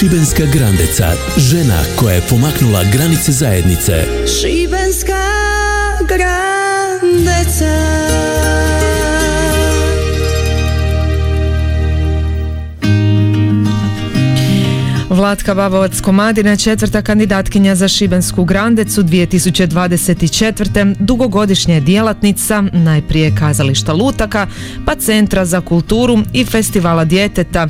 Šibenska Grandeca, žena koja je pomaknula granice zajednice. Šibenska Grandeca Vlatka Babovac Komadina, četvrta kandidatkinja za Šibensku Grandecu 2024. Dugogodišnja je djelatnica, najprije kazališta Lutaka, pa Centra za kulturu i Festivala djeteta.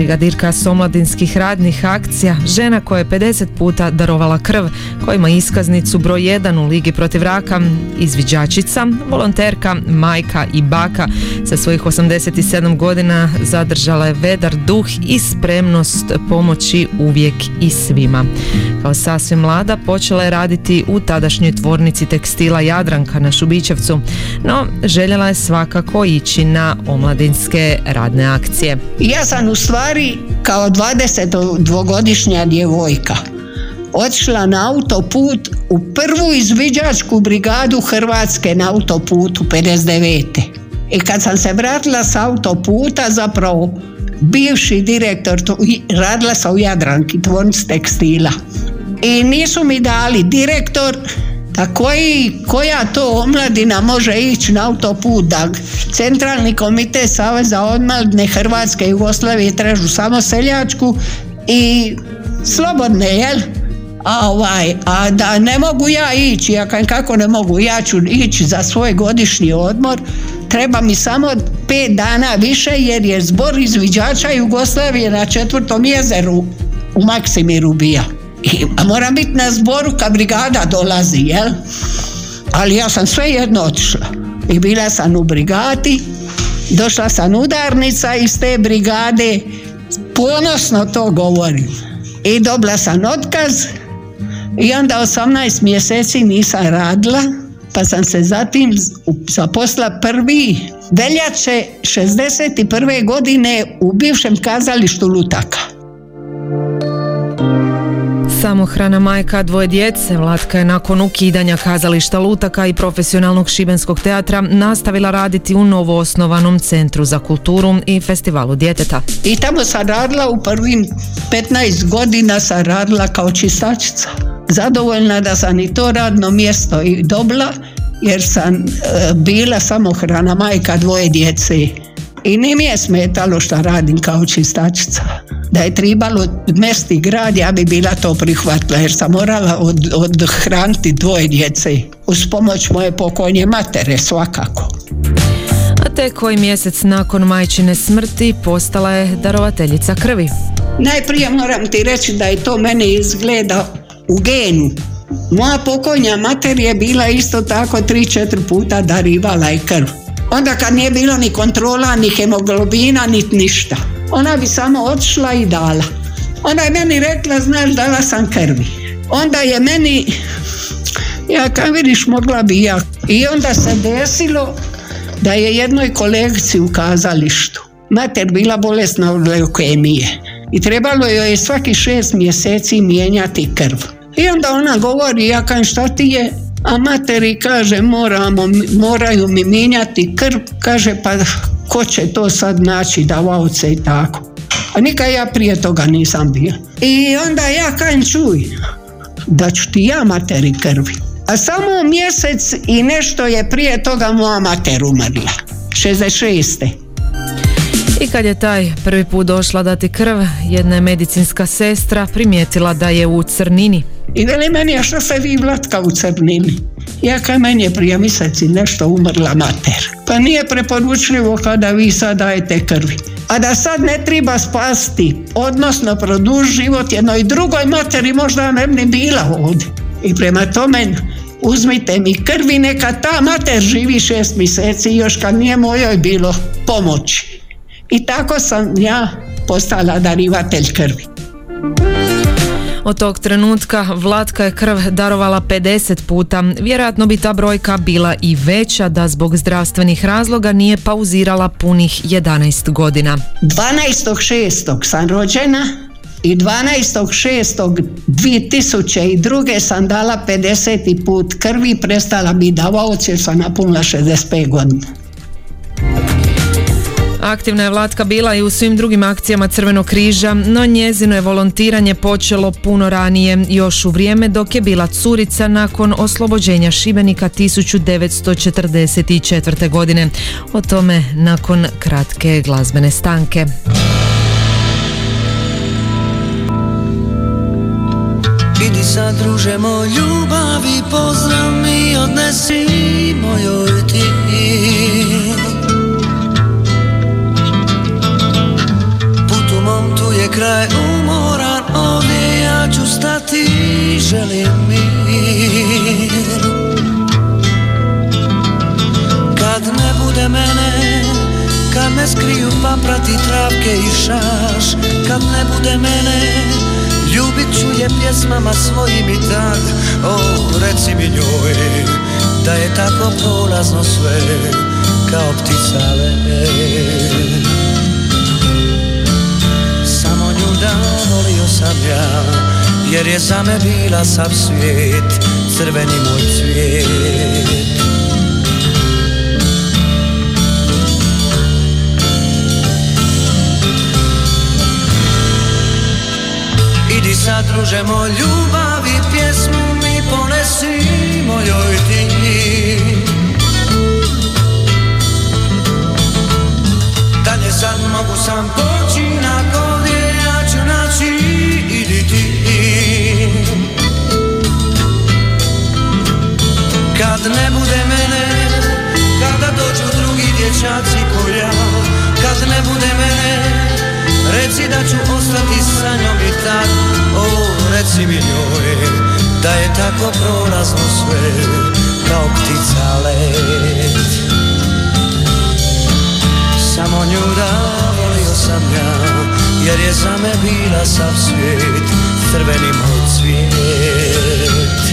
Brigadirka somladinskih radnih akcija, žena koja je 50 puta darovala krv, koja ima iskaznicu broj 1 u Ligi protiv raka, izviđačica, volonterka, majka i baka. Sa svojih 87 godina zadržala je vedar duh i spremnost pomoći uvijek i svima. Kao sasvim mlada počela je raditi u tadašnjoj tvornici tekstila Jadranka na Šubićevcu, no željela je svakako ići na omladinske radne akcije. Ja sam u stvari kao 22-godišnja djevojka otišla na autoput u prvu izviđačku brigadu Hrvatske na autoputu 59. I kad sam se vratila s autoputa zapravo bivši direktor, radila sam u Jadranki, tvornici tekstila. I nisu mi dali direktor, a koji, koja to omladina može ići na autoput da centralni komitet Saveza omladine Hrvatske i Jugoslavije tražu samo seljačku i slobodne, jel? A, ovaj, a da ne mogu ja ići, ja kako ne mogu, ja ću ići za svoj godišnji odmor, treba mi samo pet dana više jer je zbor izviđača Jugoslavije na četvrtom jezeru u Maksimiru bija. I, moram biti na zboru kad brigada dolazi, jel? Ali ja sam sve jedno otišla. I bila sam u brigadi, došla sam udarnica iz te brigade, ponosno to govorim. I dobila sam otkaz i onda 18 mjeseci nisam radila pa sam se zatim zaposla prvi veljače 61. godine u bivšem kazalištu Lutaka. Samohrana majka dvoje djece, Vlatka je nakon ukidanja kazališta Lutaka i profesionalnog šibenskog teatra nastavila raditi u novoosnovanom Centru za kulturu i Festivalu djeteta. I tamo sam radila u prvim 15 godina sam radila kao čistačica zadovoljna da sam i to radno mjesto i dobila jer sam e, bila samohrana majka dvoje djece i ni mi je smetalo što radim kao čistačica. Da je trebalo mesti grad, ja bi bila to prihvatila jer sam morala od, odhraniti dvoje djece uz pomoć moje pokojnje matere svakako. A te koji mjesec nakon majčine smrti postala je darovateljica krvi. Najprije moram ti reći da je to meni izgleda u genu. Moja pokojnja mater je bila isto tako tri, četiri puta darivala i krv. Onda kad nije bilo ni kontrola, ni hemoglobina, ni ništa. Ona bi samo otišla i dala. Ona je meni rekla, znaš, dala sam krvi. Onda je meni, ja kad vidiš, mogla bi ja. I onda se desilo da je jednoj kolegici u kazalištu mater bila bolesna od leukemije i trebalo joj je svaki šest mjeseci mijenjati krv. I onda ona govori, ja kažem šta ti je? A materi kaže, moramo, moraju mi mijenjati krv, kaže pa ko će to sad naći davavce i tako. A nikad ja prije toga nisam bio. I onda ja kažem, čuj, da ću ti ja materi krvi. A samo mjesec i nešto je prije toga moja mater umrla. 66. I kad je taj prvi put došla dati krv, jedna je medicinska sestra primijetila da je u crnini. I veli meni, a što se vi vlatka u crnini? Ja kaj meni je prije mjeseci nešto umrla mater. Pa nije preporučljivo kada vi sad dajete krvi. A da sad ne treba spasti, odnosno produži život jednoj drugoj materi, možda ne bi bila ovdje. I prema tome, uzmite mi krvi, neka ta mater živi šest mjeseci, još kad nije mojoj bilo pomoći. I tako sam ja postala darivatelj krvi. Od tog trenutka Vlatka je krv darovala 50 puta. Vjerojatno bi ta brojka bila i veća da zbog zdravstvenih razloga nije pauzirala punih 11 godina. 12.6. sam rođena i 12.6.2002. sam dala 50 put krvi, prestala bi davaoc jer sam napunila 65 godina. Aktivna je Vlatka bila i u svim drugim akcijama Crvenog križa, no njezino je volontiranje počelo puno ranije, još u vrijeme dok je bila curica nakon oslobođenja Šibenika 1944. godine. O tome nakon kratke glazbene stanke. Idi sad druže moj pozdrav mi odnesi mojoj ti kraj umoran ovdje ja ću stati želim mir. Kad ne bude mene kad me skriju pa prati travke i šaš. Kad ne bude mene Ljubit ću je pjesmama svojim i tak O, reci mi njoj Da je tako prolazno sve Kao ptica let da volio sam ja Jer je za me bila sav svijet Crveni moj cvijet. Idi sad druže moj ljubavi pjesmu mi ponesi mojoj ti Dalje sad mogu sam dječaci ko ja Kad ne bude mene, Reci da ću ostati sa njom i tak O, reci mi njoj Da je tako prolazno sve Kao ptica let. Samo nju da volio sam ja Jer je za me bila sav svijet Crveni moj cvijet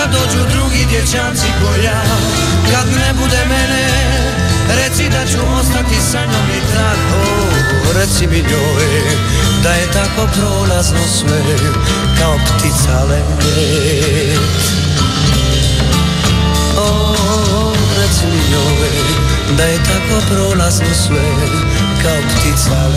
da dođu drugi dječanci ko ja Kad ne bude mene Reci da ću ostati sa njom i tako. Reci mi njoj Da je tako prolazno sve Kao ptica let O, reci mi njoj Da je tako prolazno sve Kao ptica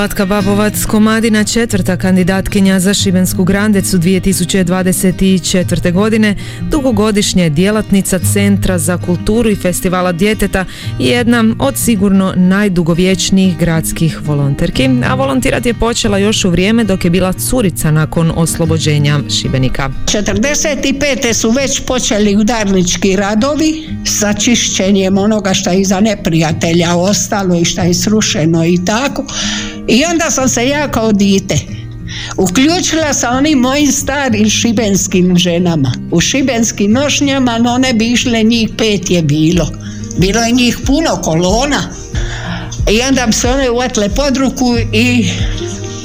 Vlatka Babovac, Komadina četvrta kandidatkinja za Šibensku Grandecu 2024. godine, dugogodišnja je djelatnica Centra za kulturu i festivala djeteta i jedna od sigurno najdugovječnijih gradskih volonterki, a volontirati je počela još u vrijeme dok je bila curica nakon oslobođenja Šibenika. 45. su već počeli udarnički radovi sa čišćenjem onoga što je iza neprijatelja ostalo i što je srušeno i tako. I onda sam se ja kao dite uključila sa onim mojim starim šibenskim ženama. U šibenskim nošnjama, no one bi išle njih pet je bilo. Bilo je njih puno kolona. I onda bi se one uvatile pod ruku i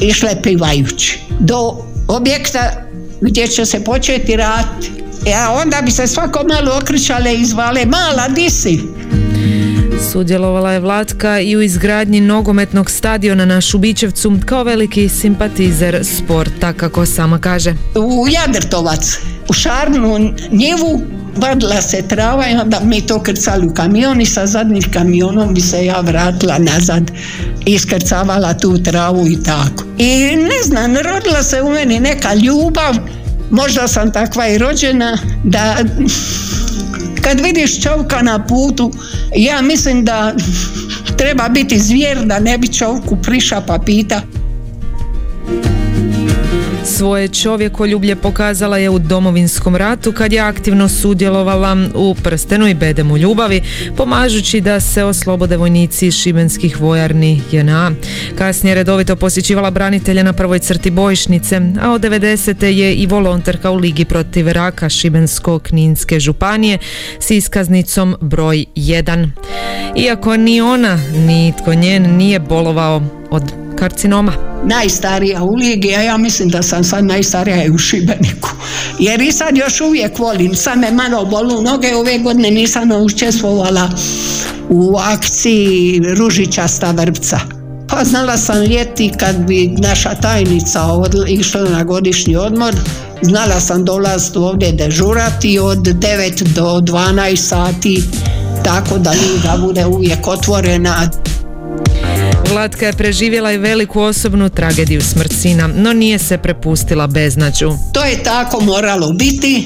išle pivajući. Do objekta gdje će se početi raditi. A onda bi se svako malo okričale i zvale, mala, di si? Sudjelovala je Vlatka i u izgradnji nogometnog stadiona na Šubićevcu kao veliki simpatizer sporta, kako sama kaže. U Jadrtovac, u Šarnu njevu vadila se trava i onda mi to krcali u kamion i sa zadnjim kamionom bi se ja vratila nazad i iskrcavala tu travu i tako. I ne znam, rodila se u meni neka ljubav, možda sam takva i rođena, da kad vidiš čovka na putu, ja mislim da treba biti zvijer da ne bi čovku priša pa pita Svoje čovjekoljublje pokazala je u domovinskom ratu kad je aktivno sudjelovala u prstenu i bedemu ljubavi, pomažući da se oslobode vojnici šibenskih vojarni JNA. Kasnije redovito posjećivala branitelja na prvoj crti bojišnice, a od 90. je i volonterka u Ligi protiv raka Šibensko-Kninske županije s iskaznicom broj 1. Iako ni ona, ni tko njen nije bolovao od karcinoma. Najstarija u ligi, a ja mislim da sam sad najstarija u Šibeniku. Jer i sad još uvijek volim, sad me malo bolu noge, ove godine nisam učestvovala u akciji Ružičasta vrpca. Pa znala sam ljeti kad bi naša tajnica išla na godišnji odmor, znala sam dolaziti ovdje dežurati od 9 do 12 sati, tako da liga bude uvijek otvorena. Vlatka je preživjela i veliku osobnu tragediju smrt sina, no nije se prepustila beznađu. To je tako moralo biti.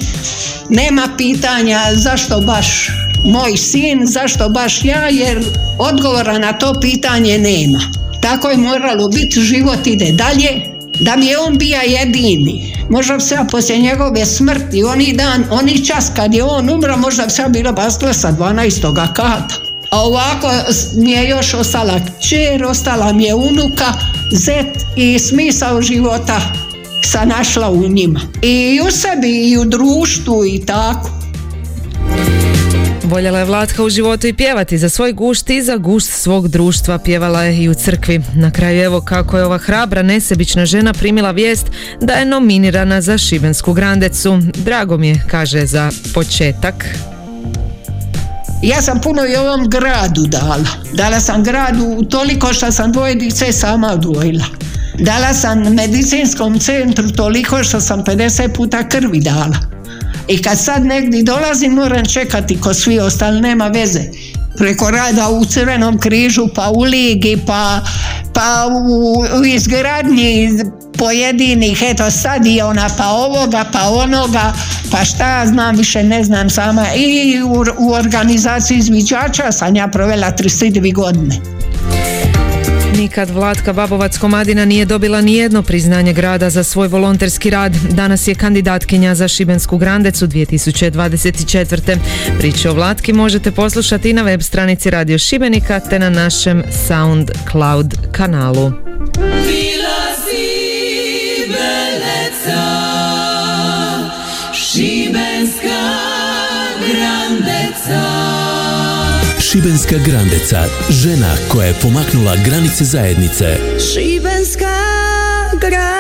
Nema pitanja zašto baš moj sin, zašto baš ja, jer odgovora na to pitanje nema. Tako je moralo biti, život ide dalje, da mi je on bija jedini. Možda bi se ja poslije njegove smrti, oni dan, oni čas kad je on umro, možda bi se ja bila basla sa 12. kata. A ovako mi je još ostala čer, ostala mi je unuka, zet i smisao života sam našla u njima. I u sebi i u društvu i tako. Voljela je Vlatka u životu i pjevati za svoj gušt i za gušt svog društva pjevala je i u crkvi. Na kraju evo kako je ova hrabra nesebična žena primila vijest da je nominirana za Šibensku grandecu. Drago mi je, kaže za početak. Ja sam puno i ovom gradu dala. Dala sam gradu toliko što sam dvoje dice sama odvojila. Dala sam medicinskom centru toliko što sam 50 puta krvi dala. I kad sad negdje dolazim moram čekati ko svi ostali, nema veze. Preko rada u Crvenom križu, pa u Ligi, pa, pa u, u izgradnji pojedinih eto stadiona, pa ovoga, pa onoga, pa šta znam, više ne znam sama. I u, u organizaciji izviđača sam ja provela 32 godine. Nikad Vlatka Babovac Komadina nije dobila ni jedno priznanje grada za svoj volonterski rad. Danas je kandidatkinja za Šibensku Grandecu 2024. Priče o Vlatki možete poslušati na web stranici Radio Šibenika te na našem SoundCloud kanalu. Šibenska grandeca, žena koja je pomaknula granice zajednice. Šibenska grandeca